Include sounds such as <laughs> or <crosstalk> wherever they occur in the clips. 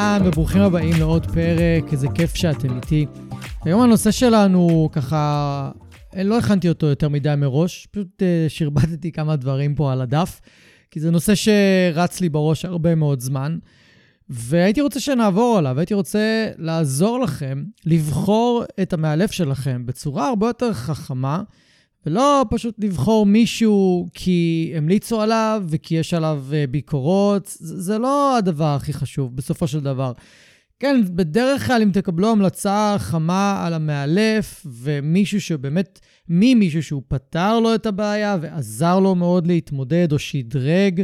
אהלן וברוכים הבאים לעוד פרק, איזה כיף שאתם איתי. היום הנושא שלנו, ככה, לא הכנתי אותו יותר מדי מראש, פשוט uh, שרבטתי כמה דברים פה על הדף, כי זה נושא שרץ לי בראש הרבה מאוד זמן, והייתי רוצה שנעבור עליו, הייתי רוצה לעזור לכם לבחור את המאלף שלכם בצורה הרבה יותר חכמה, ולא פשוט לבחור מישהו כי המליצו עליו וכי יש עליו אה, ביקורות, זה לא הדבר הכי חשוב בסופו של דבר. כן, בדרך כלל אם תקבלו המלצה חמה על המאלף ומישהו שבאמת, ממישהו שהוא פתר לו את הבעיה ועזר לו מאוד להתמודד או שדרג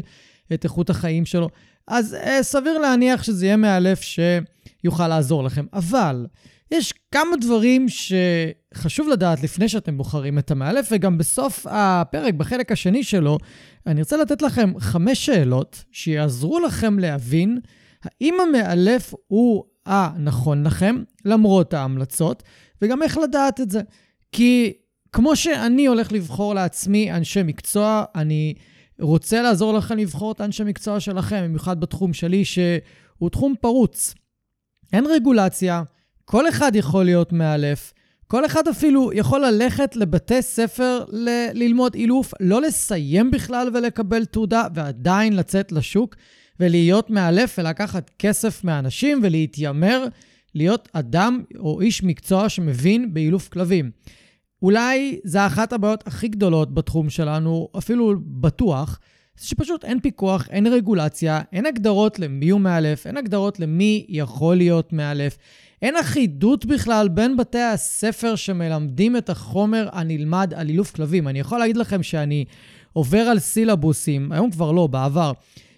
את איכות החיים שלו, אז אה, סביר להניח שזה יהיה מאלף שיוכל לעזור לכם. אבל יש כמה דברים שחשוב לדעת לפני שאתם בוחרים את המאלף, וגם בסוף הפרק, בחלק השני שלו, אני רוצה לתת לכם חמש שאלות שיעזרו לכם להבין האם המאלף הוא הנכון לכם, למרות ההמלצות, וגם איך לדעת את זה. כי כמו שאני הולך לבחור לעצמי אנשי מקצוע, אני רוצה לעזור לכם לבחור את האנשי מקצוע שלכם, במיוחד בתחום שלי, שהוא תחום פרוץ. אין רגולציה, כל אחד יכול להיות מאלף, כל אחד אפילו יכול ללכת לבתי ספר ל- ללמוד אילוף, לא לסיים בכלל ולקבל תעודה, ועדיין לצאת לשוק ולהיות מאלף ולקחת כסף מאנשים ולהתיימר להיות אדם או איש מקצוע שמבין באילוף כלבים. אולי זה אחת הבעיות הכי גדולות בתחום שלנו, אפילו בטוח, זה שפשוט אין פיקוח, אין רגולציה, אין הגדרות למי הוא מאלף, אין הגדרות למי יכול להיות מאלף. אין אחידות בכלל בין בתי הספר שמלמדים את החומר הנלמד על אילוף כלבים. אני יכול להגיד לכם שאני עובר על סילבוסים, היום כבר לא, בעבר,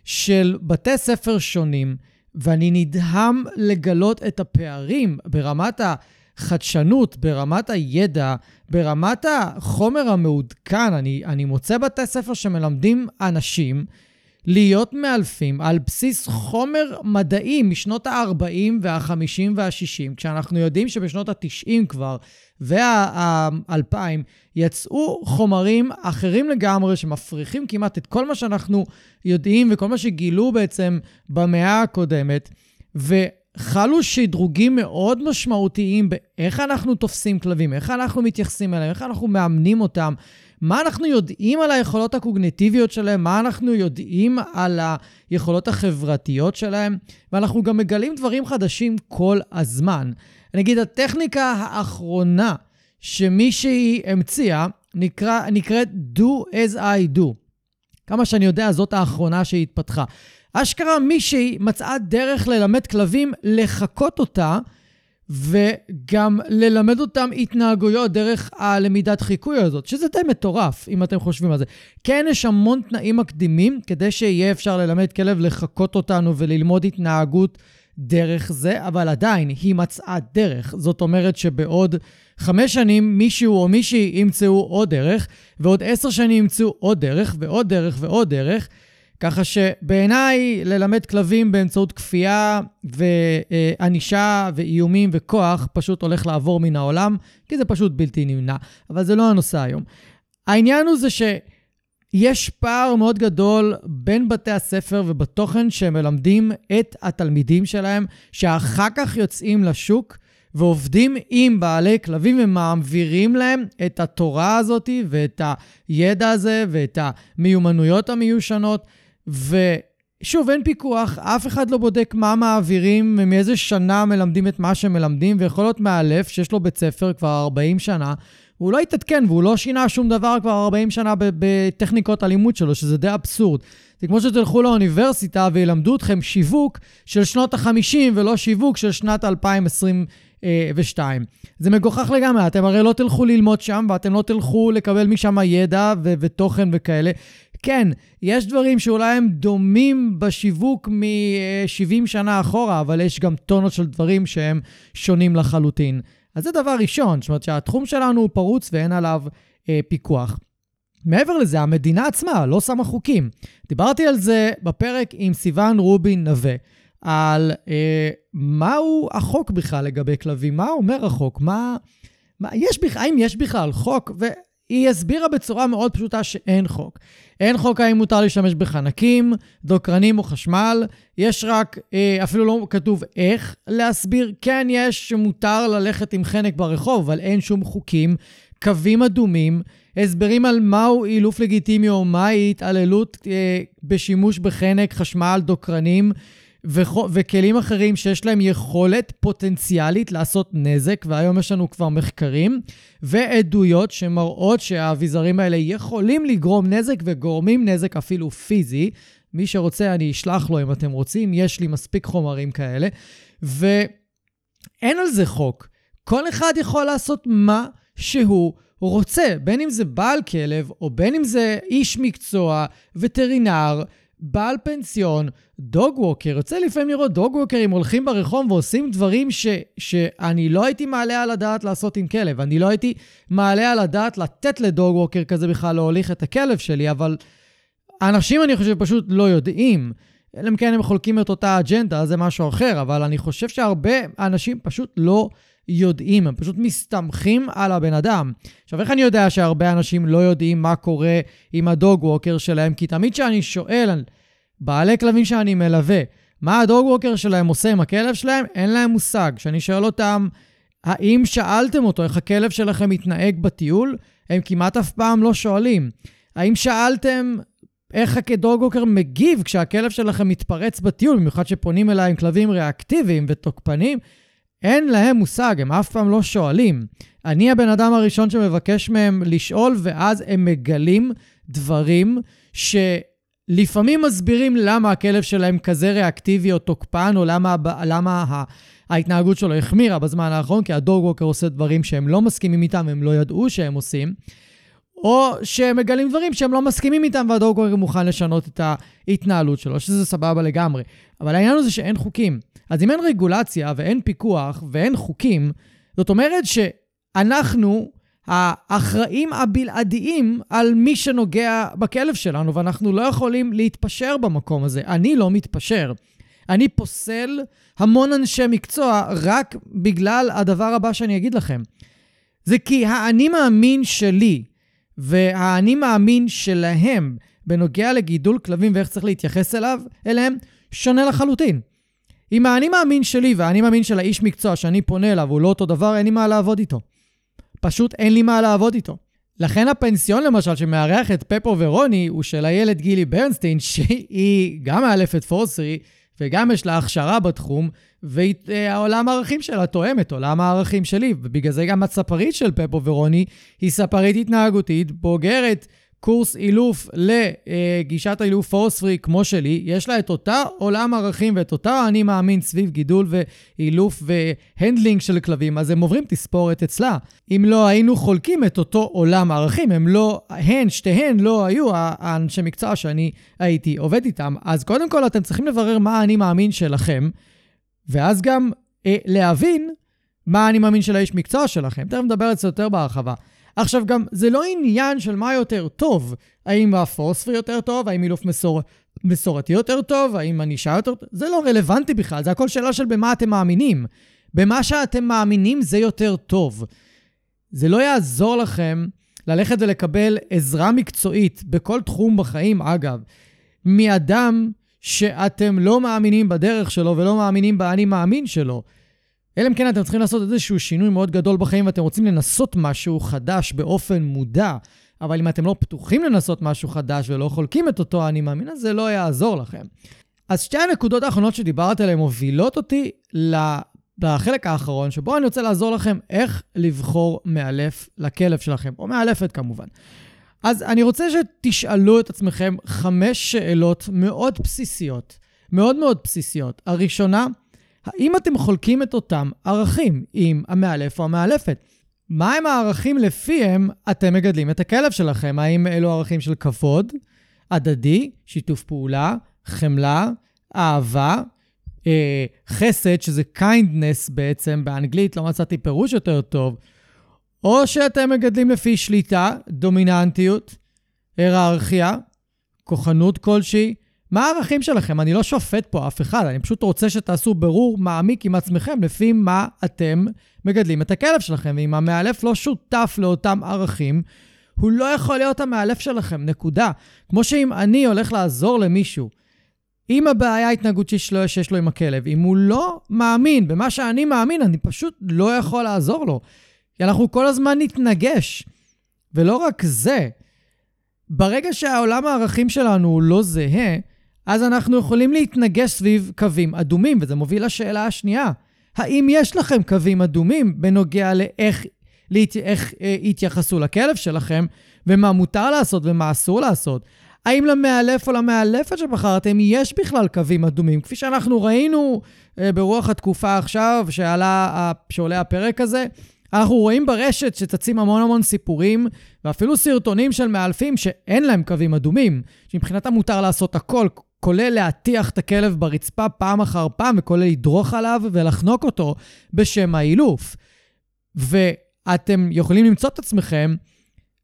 של בתי ספר שונים, ואני נדהם לגלות את הפערים ברמת החדשנות, ברמת הידע, ברמת החומר המעודכן. אני, אני מוצא בתי ספר שמלמדים אנשים להיות מאלפים על בסיס חומר מדעי משנות ה-40 וה-50 וה-60, כשאנחנו יודעים שבשנות ה-90 כבר וה-2000 יצאו חומרים אחרים לגמרי שמפריחים כמעט את כל מה שאנחנו יודעים וכל מה שגילו בעצם במאה הקודמת. וחלו שדרוגים מאוד משמעותיים באיך אנחנו תופסים כלבים, איך אנחנו מתייחסים אליהם, איך אנחנו מאמנים אותם, מה אנחנו יודעים על היכולות הקוגניטיביות שלהם, מה אנחנו יודעים על היכולות החברתיות שלהם, ואנחנו גם מגלים דברים חדשים כל הזמן. נגיד, הטכניקה האחרונה שמישהי המציאה נקרא, נקראת Do as I do. כמה שאני יודע, זאת האחרונה שהתפתחה. אשכרה מישהי מצאה דרך ללמד כלבים לחקות אותה וגם ללמד אותם התנהגויות דרך הלמידת חיקוי הזאת, שזה די מטורף, אם אתם חושבים על זה. כן, יש המון תנאים מקדימים כדי שיהיה אפשר ללמד כלב לחקות אותנו וללמוד התנהגות דרך זה, אבל עדיין היא מצאה דרך. זאת אומרת שבעוד חמש שנים מישהו או מישהי ימצאו עוד דרך, ועוד עשר שנים ימצאו עוד דרך, ועוד דרך ועוד דרך. ככה שבעיניי ללמד כלבים באמצעות כפייה וענישה ואיומים וכוח פשוט הולך לעבור מן העולם, כי זה פשוט בלתי נמנע. אבל זה לא הנושא היום. העניין הוא זה שיש פער מאוד גדול בין בתי הספר ובתוכן שהם מלמדים את התלמידים שלהם, שאחר כך יוצאים לשוק ועובדים עם בעלי כלבים ומעבירים להם את התורה הזאת ואת הידע הזה ואת המיומנויות המיושנות. ושוב, אין פיקוח, אף אחד לא בודק מה מעבירים, מאיזה שנה מלמדים את מה שמלמדים, ויכול להיות מאלף שיש לו בית ספר כבר 40 שנה, הוא לא התעדכן והוא לא שינה שום דבר כבר 40 שנה בטכניקות הלימוד שלו, שזה די אבסורד. זה כמו שתלכו לאוניברסיטה וילמדו אתכם שיווק של שנות ה-50 ולא שיווק של שנת 2022. זה מגוחך לגמרי, אתם הרי לא תלכו ללמוד שם ואתם לא תלכו לקבל משם ידע ו- ותוכן וכאלה. כן, יש דברים שאולי הם דומים בשיווק מ-70 שנה אחורה, אבל יש גם טונות של דברים שהם שונים לחלוטין. אז זה דבר ראשון, זאת אומרת שהתחום שלנו הוא פרוץ ואין עליו אה, פיקוח. מעבר לזה, המדינה עצמה לא שמה חוקים. דיברתי על זה בפרק עם סיון רובין נווה, על אה, מהו החוק בכלל לגבי כלבים, מה אומר החוק, מה... מה יש בכלל, האם יש בכלל חוק? והיא הסבירה בצורה מאוד פשוטה שאין חוק. אין חוק האם מותר להשתמש בחנקים, דוקרנים או חשמל, יש רק, אה, אפילו לא כתוב איך להסביר. כן, יש שמותר ללכת עם חנק ברחוב, אבל אין שום חוקים, קווים אדומים. הסברים על מהו אילוף לגיטימי או מהי התעללות אה, בשימוש בחנק, חשמל, דוקרנים וכלים אחרים שיש להם יכולת פוטנציאלית לעשות נזק, והיום יש לנו כבר מחקרים ועדויות שמראות שהאביזרים האלה יכולים לגרום נזק וגורמים נזק אפילו פיזי. מי שרוצה, אני אשלח לו אם אתם רוצים, יש לי מספיק חומרים כאלה. ואין על זה חוק. כל אחד יכול לעשות מה שהוא רוצה, בין אם זה בעל כלב, או בין אם זה איש מקצוע, וטרינר, בעל פנסיון, דוג ווקר. יוצא לפעמים לראות דוג ווקרים הולכים ברחוב ועושים דברים ש, שאני לא הייתי מעלה על הדעת לעשות עם כלב. אני לא הייתי מעלה על הדעת לתת לדוג ווקר כזה בכלל להוליך את הכלב שלי, אבל אנשים, אני חושב, פשוט לא יודעים. אלא אם כן הם חולקים את אותה אג'נדה, זה משהו אחר, אבל אני חושב שהרבה אנשים פשוט לא יודעים, הם פשוט מסתמכים על הבן אדם. עכשיו, איך אני יודע שהרבה אנשים לא יודעים מה קורה עם הדוג ווקר שלהם? כי תמיד כשאני שואל על בעלי כלבים שאני מלווה, מה הדוג ווקר שלהם עושה עם הכלב שלהם, אין להם מושג. כשאני שואל אותם, האם שאלתם אותו איך הכלב שלכם מתנהג בטיול? הם כמעט אף פעם לא שואלים. האם שאלתם איך הדוג ווקר מגיב כשהכלב שלכם מתפרץ בטיול, במיוחד שפונים אליי עם כלבים ריאקטיביים ותוקפנים? אין להם מושג, הם אף פעם לא שואלים. אני הבן אדם הראשון שמבקש מהם לשאול, ואז הם מגלים דברים שלפעמים מסבירים למה הכלב שלהם כזה ריאקטיבי או תוקפן, או למה, למה ההתנהגות שלו החמירה בזמן האחרון, כי הדוג ווקר עושה דברים שהם לא מסכימים איתם, הם לא ידעו שהם עושים. או שהם מגלים דברים שהם לא מסכימים איתם והדוג ווקר מוכן לשנות את ההתנהלות שלו, שזה סבבה לגמרי. אבל העניין הוא זה שאין חוקים. אז אם אין רגולציה ואין פיקוח ואין חוקים, זאת אומרת שאנחנו האחראים הבלעדיים על מי שנוגע בכלב שלנו, ואנחנו לא יכולים להתפשר במקום הזה. אני לא מתפשר. אני פוסל המון אנשי מקצוע רק בגלל הדבר הבא שאני אגיד לכם. זה כי האני מאמין שלי והאני מאמין שלהם בנוגע לגידול כלבים ואיך צריך להתייחס אליו, אליהם, שונה לחלוטין. אם האני מאמין שלי והאני מאמין של האיש מקצוע שאני פונה אליו הוא לא אותו דבר, אין לי מה לעבוד איתו. פשוט אין לי מה לעבוד איתו. לכן הפנסיון למשל שמארח את פפו ורוני הוא של הילד גילי ברנסטיין, שהיא גם מאלפת פורסרי וגם יש לה הכשרה בתחום, והעולם הערכים שלה תואם את עולם הערכים שלי, ובגלל זה גם הספרית של פפו ורוני היא ספרית התנהגותית, בוגרת קורס אילוף לגישת האילוף פורס פרי כמו שלי, יש לה את אותה עולם ערכים ואת אותה אני מאמין סביב גידול ואילוף והנדלינג של כלבים, אז הם עוברים תספורת אצלה. אם לא היינו חולקים את אותו עולם ערכים, הם לא, הן, שתיהן לא היו האנשי מקצוע שאני הייתי עובד איתם, אז קודם כל אתם צריכים לברר מה האני מאמין שלכם, ואז גם אה, להבין מה האני מאמין של האיש מקצוע שלכם. תכף נדבר על זה יותר בהרחבה. עכשיו גם, זה לא עניין של מה יותר טוב. האם הפוספר יותר טוב? האם אילוף מסור... מסורתי יותר טוב? האם ענישה יותר טוב? זה לא רלוונטי בכלל, זה הכל שאלה של במה אתם מאמינים. במה שאתם מאמינים זה יותר טוב. זה לא יעזור לכם ללכת ולקבל עזרה מקצועית בכל תחום בחיים, אגב, מאדם שאתם לא מאמינים בדרך שלו ולא מאמינים באני מאמין שלו. אלא אם כן אתם צריכים לעשות איזשהו שינוי מאוד גדול בחיים ואתם רוצים לנסות משהו חדש באופן מודע, אבל אם אתם לא פתוחים לנסות משהו חדש ולא חולקים את אותו אני מאמין, אז זה לא יעזור לכם. אז שתי הנקודות האחרונות שדיברת עליהן מובילות אותי בחלק האחרון, שבו אני רוצה לעזור לכם איך לבחור מאלף לכלב שלכם, או מאלפת כמובן. אז אני רוצה שתשאלו את עצמכם חמש שאלות מאוד בסיסיות, מאוד מאוד בסיסיות. הראשונה, האם אתם חולקים את אותם ערכים עם המאלף או המאלפת? מהם הערכים לפיהם אתם מגדלים את הכלב שלכם? האם אלו ערכים של כבוד, הדדי, שיתוף פעולה, חמלה, אהבה, אה, חסד, שזה kindness בעצם, באנגלית לא מצאתי פירוש יותר טוב, או שאתם מגדלים לפי שליטה, דומיננטיות, היררכיה, כוחנות כלשהי. מה הערכים שלכם? אני לא שופט פה אף אחד, אני פשוט רוצה שתעשו ברור מעמיק עם עצמכם לפי מה אתם מגדלים את הכלב שלכם. ואם המאלף לא שותף לאותם ערכים, הוא לא יכול להיות המאלף שלכם, נקודה. כמו שאם אני הולך לעזור למישהו, אם הבעיה ההתנהגותית שלו שיש לו עם הכלב, אם הוא לא מאמין במה שאני מאמין, אני פשוט לא יכול לעזור לו. כי אנחנו כל הזמן נתנגש. ולא רק זה, ברגע שהעולם הערכים שלנו הוא לא זהה, אז אנחנו יכולים להתנגש סביב קווים אדומים, וזה מוביל לשאלה השנייה. האם יש לכם קווים אדומים בנוגע לאיך להת... איך, אה, יתייחסו לכלב שלכם, ומה מותר לעשות ומה אסור לעשות? האם למאלף או למאלפת שבחרתם יש בכלל קווים אדומים? כפי שאנחנו ראינו אה, ברוח התקופה עכשיו, שעלה, שעולה הפרק הזה, אנחנו רואים ברשת שצצים המון המון סיפורים, ואפילו סרטונים של מאלפים שאין להם קווים אדומים, שמבחינתם מותר לעשות הכל, כולל להטיח את הכלב ברצפה פעם אחר פעם, וכולל לדרוך עליו ולחנוק אותו בשם האילוף. ואתם יכולים למצוא את עצמכם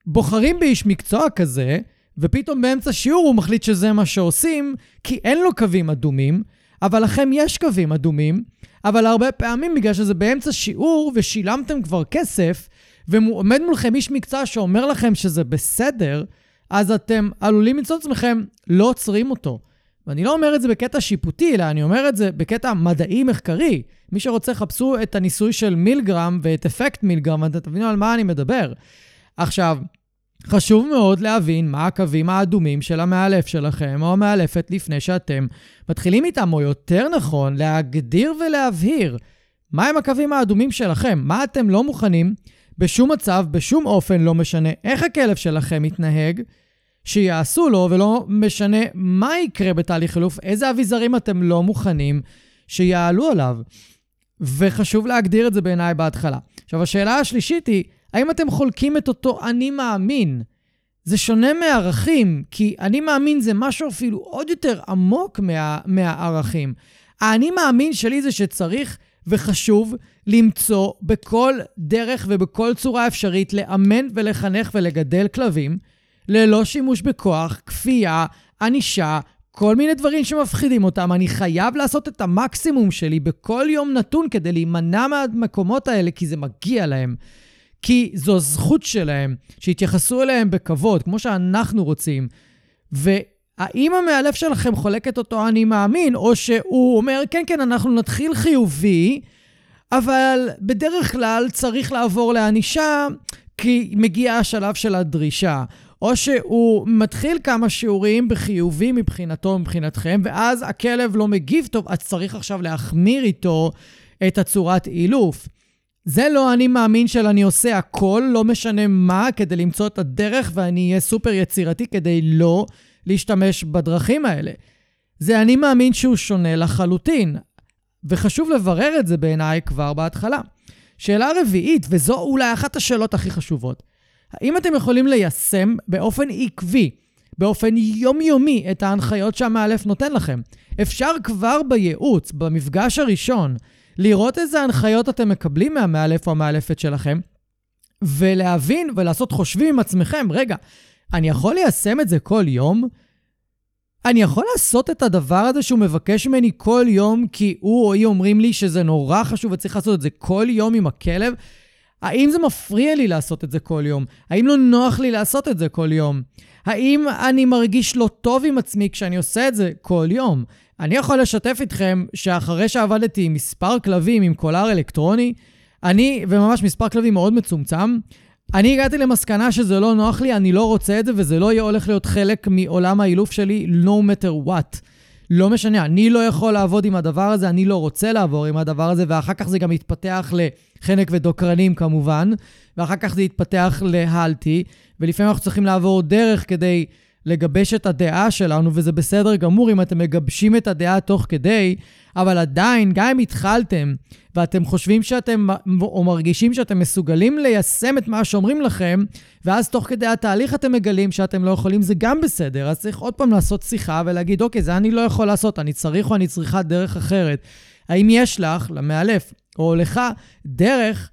בוחרים באיש מקצוע כזה, ופתאום באמצע שיעור הוא מחליט שזה מה שעושים, כי אין לו קווים אדומים, אבל לכם יש קווים אדומים, אבל הרבה פעמים בגלל שזה באמצע שיעור ושילמתם כבר כסף, ועומד מולכם איש מקצוע שאומר לכם שזה בסדר, אז אתם עלולים למצוא את עצמכם לא עוצרים אותו. ואני לא אומר את זה בקטע שיפוטי, אלא אני אומר את זה בקטע מדעי-מחקרי. מי שרוצה, חפשו את הניסוי של מילגרם ואת אפקט מילגרם, ואתם תבינו על מה אני מדבר. עכשיו, חשוב מאוד להבין מה הקווים האדומים של המאלף שלכם או המאלפת לפני שאתם מתחילים איתם, או יותר נכון, להגדיר ולהבהיר מהם הקווים האדומים שלכם, מה אתם לא מוכנים בשום מצב, בשום אופן, לא משנה איך הכלב שלכם מתנהג, שיעשו לו, ולא משנה מה יקרה בתהליך חילוף, איזה אביזרים אתם לא מוכנים שיעלו עליו. וחשוב להגדיר את זה בעיניי בהתחלה. עכשיו, השאלה השלישית היא, האם אתם חולקים את אותו אני מאמין? זה שונה מערכים, כי אני מאמין זה משהו אפילו עוד יותר עמוק מה, מהערכים. האני מאמין שלי זה שצריך וחשוב למצוא בכל דרך ובכל צורה אפשרית לאמן ולחנך ולגדל כלבים ללא שימוש בכוח, כפייה, ענישה, כל מיני דברים שמפחידים אותם. אני חייב לעשות את המקסימום שלי בכל יום נתון כדי להימנע מהמקומות האלה, כי זה מגיע להם. כי זו זכות שלהם, שיתייחסו אליהם בכבוד, כמו שאנחנו רוצים. והאם המאלף שלכם חולק את אותו אני מאמין, או שהוא אומר, כן, כן, אנחנו נתחיל חיובי, אבל בדרך כלל צריך לעבור לענישה, כי מגיע השלב של הדרישה. או שהוא מתחיל כמה שיעורים בחיובי מבחינתו, מבחינתכם, ואז הכלב לא מגיב טוב, אז צריך עכשיו להחמיר איתו את הצורת אילוף. זה לא אני מאמין של אני עושה הכל, לא משנה מה, כדי למצוא את הדרך, ואני אהיה סופר יצירתי כדי לא להשתמש בדרכים האלה. זה אני מאמין שהוא שונה לחלוטין, וחשוב לברר את זה בעיניי כבר בהתחלה. שאלה רביעית, וזו אולי אחת השאלות הכי חשובות, האם אתם יכולים ליישם באופן עקבי, באופן יומיומי, את ההנחיות שהמאלף נותן לכם? אפשר כבר בייעוץ, במפגש הראשון, לראות איזה הנחיות אתם מקבלים מהמאלף או המאלפת שלכם, ולהבין ולעשות חושבים עם עצמכם, רגע, אני יכול ליישם את זה כל יום? אני יכול לעשות את הדבר הזה שהוא מבקש ממני כל יום, כי הוא או היא אומרים לי שזה נורא חשוב וצריך לעשות את זה כל יום עם הכלב? האם זה מפריע לי לעשות את זה כל יום? האם לא נוח לי לעשות את זה כל יום? האם אני מרגיש לא טוב עם עצמי כשאני עושה את זה כל יום? אני יכול לשתף איתכם שאחרי שעבדתי עם מספר כלבים עם קולר אלקטרוני, אני, וממש מספר כלבים מאוד מצומצם, אני הגעתי למסקנה שזה לא נוח לי, אני לא רוצה את זה, וזה לא יהיה הולך להיות חלק מעולם האילוף שלי, no matter what. לא משנה, אני לא יכול לעבוד עם הדבר הזה, אני לא רוצה לעבור עם הדבר הזה, ואחר כך זה גם יתפתח לחנק ודוקרנים כמובן, ואחר כך זה יתפתח להלטי, ולפעמים אנחנו צריכים לעבור דרך כדי לגבש את הדעה שלנו, וזה בסדר גמור אם אתם מגבשים את הדעה תוך כדי, אבל עדיין, גם אם התחלתם ואתם חושבים שאתם, או מרגישים שאתם מסוגלים ליישם את מה שאומרים לכם, ואז תוך כדי התהליך אתם מגלים שאתם לא יכולים, זה גם בסדר. אז צריך עוד פעם לעשות שיחה ולהגיד, אוקיי, זה אני לא יכול לעשות, אני צריך או אני צריכה דרך אחרת. האם יש לך, למאלף, או לך, דרך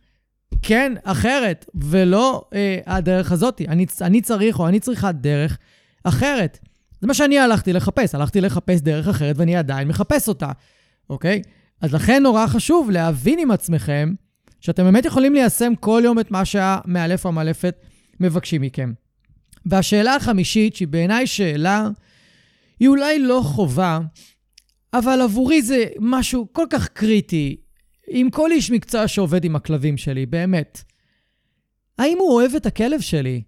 כן, אחרת, ולא אה, הדרך הזאת. אני, אני צריך או אני צריכה דרך אחרת. זה מה שאני הלכתי לחפש. הלכתי לחפש דרך אחרת ואני עדיין מחפש אותה, אוקיי? אז לכן נורא חשוב להבין עם עצמכם שאתם באמת יכולים ליישם כל יום את מה שהמאלף או המאלפת מבקשים מכם. והשאלה החמישית, שהיא בעיניי שאלה, היא אולי לא חובה, אבל עבורי זה משהו כל כך קריטי, עם כל איש מקצוע שעובד עם הכלבים שלי, באמת. האם הוא אוהב את הכלב שלי?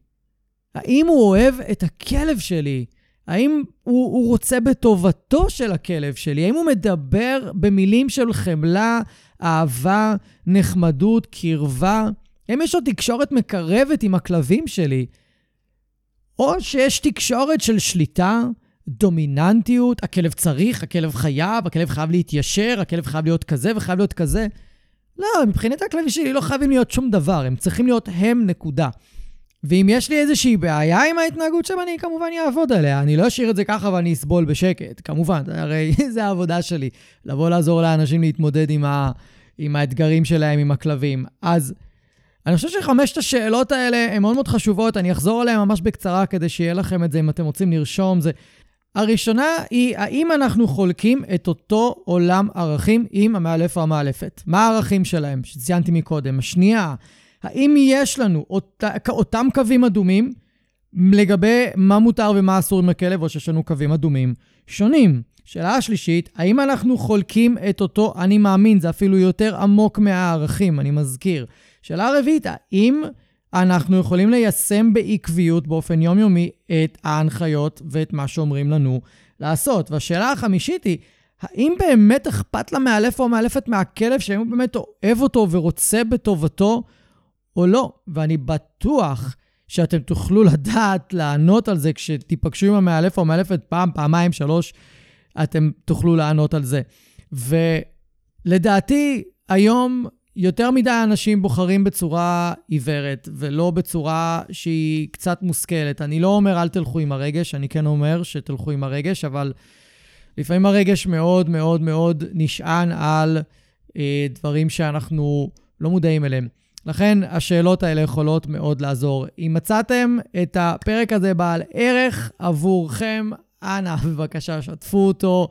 האם הוא אוהב את הכלב שלי? האם הוא, הוא רוצה בטובתו של הכלב שלי? האם הוא מדבר במילים של חמלה, אהבה, נחמדות, קרבה? האם יש לו תקשורת מקרבת עם הכלבים שלי? או שיש תקשורת של שליטה, דומיננטיות, הכלב צריך, הכלב חייב, הכלב חייב להתיישר, הכלב חייב להיות כזה וחייב להיות כזה. לא, מבחינת הכלבים שלי לא חייבים להיות שום דבר, הם צריכים להיות הם נקודה. ואם יש לי איזושהי בעיה עם ההתנהגות שם, אני כמובן אעבוד עליה. אני לא אשאיר את זה ככה ואני אסבול בשקט, כמובן, הרי <laughs> זה העבודה שלי, לבוא לעזור לאנשים להתמודד עם, ה... עם האתגרים שלהם, עם הכלבים. אז אני חושב שחמשת השאלות האלה הן מאוד מאוד חשובות, אני אחזור עליהן ממש בקצרה כדי שיהיה לכם את זה אם אתם רוצים לרשום. זה... הראשונה היא, האם אנחנו חולקים את אותו עולם ערכים עם המאלף או המאלפת? מה הערכים שלהם, שציינתי מקודם? השנייה, האם יש לנו אות, אותם קווים אדומים לגבי מה מותר ומה אסור עם הכלב, או שיש לנו קווים אדומים שונים? שאלה השלישית, האם אנחנו חולקים את אותו אני מאמין, זה אפילו יותר עמוק מהערכים, אני מזכיר. שאלה רביעית, האם אנחנו יכולים ליישם בעקביות באופן יומיומי את ההנחיות ואת מה שאומרים לנו לעשות? והשאלה החמישית היא, האם באמת אכפת למאלף או המאלפת מהכלב, שהאם הוא באמת אוהב אותו ורוצה בטובתו או לא? ואני בטוח שאתם תוכלו לדעת לענות על זה כשתיפגשו עם המאלף או המאלפת פעם, פעמיים, שלוש, אתם תוכלו לענות על זה. ולדעתי, היום יותר מדי אנשים בוחרים בצורה עיוורת, ולא בצורה שהיא קצת מושכלת. אני לא אומר אל תלכו עם הרגש, אני כן אומר שתלכו עם הרגש, אבל לפעמים הרגש מאוד מאוד מאוד נשען על אה, דברים שאנחנו לא מודעים אליהם. לכן השאלות האלה יכולות מאוד לעזור. אם מצאתם את הפרק הזה בעל ערך עבורכם, אנא, בבקשה, שתפו אותו,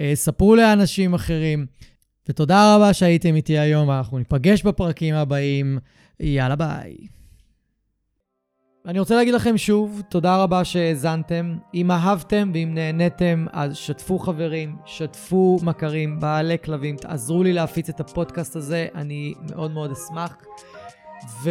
אה, ספרו לאנשים אחרים. ותודה רבה שהייתם איתי היום, אנחנו ניפגש בפרקים הבאים. יאללה ביי. אני רוצה להגיד לכם שוב, תודה רבה שהאזנתם. אם אהבתם ואם נהניתם, אז שתפו חברים, שתפו מכרים, בעלי כלבים, תעזרו לי להפיץ את הפודקאסט הזה, אני מאוד מאוד אשמח. ו...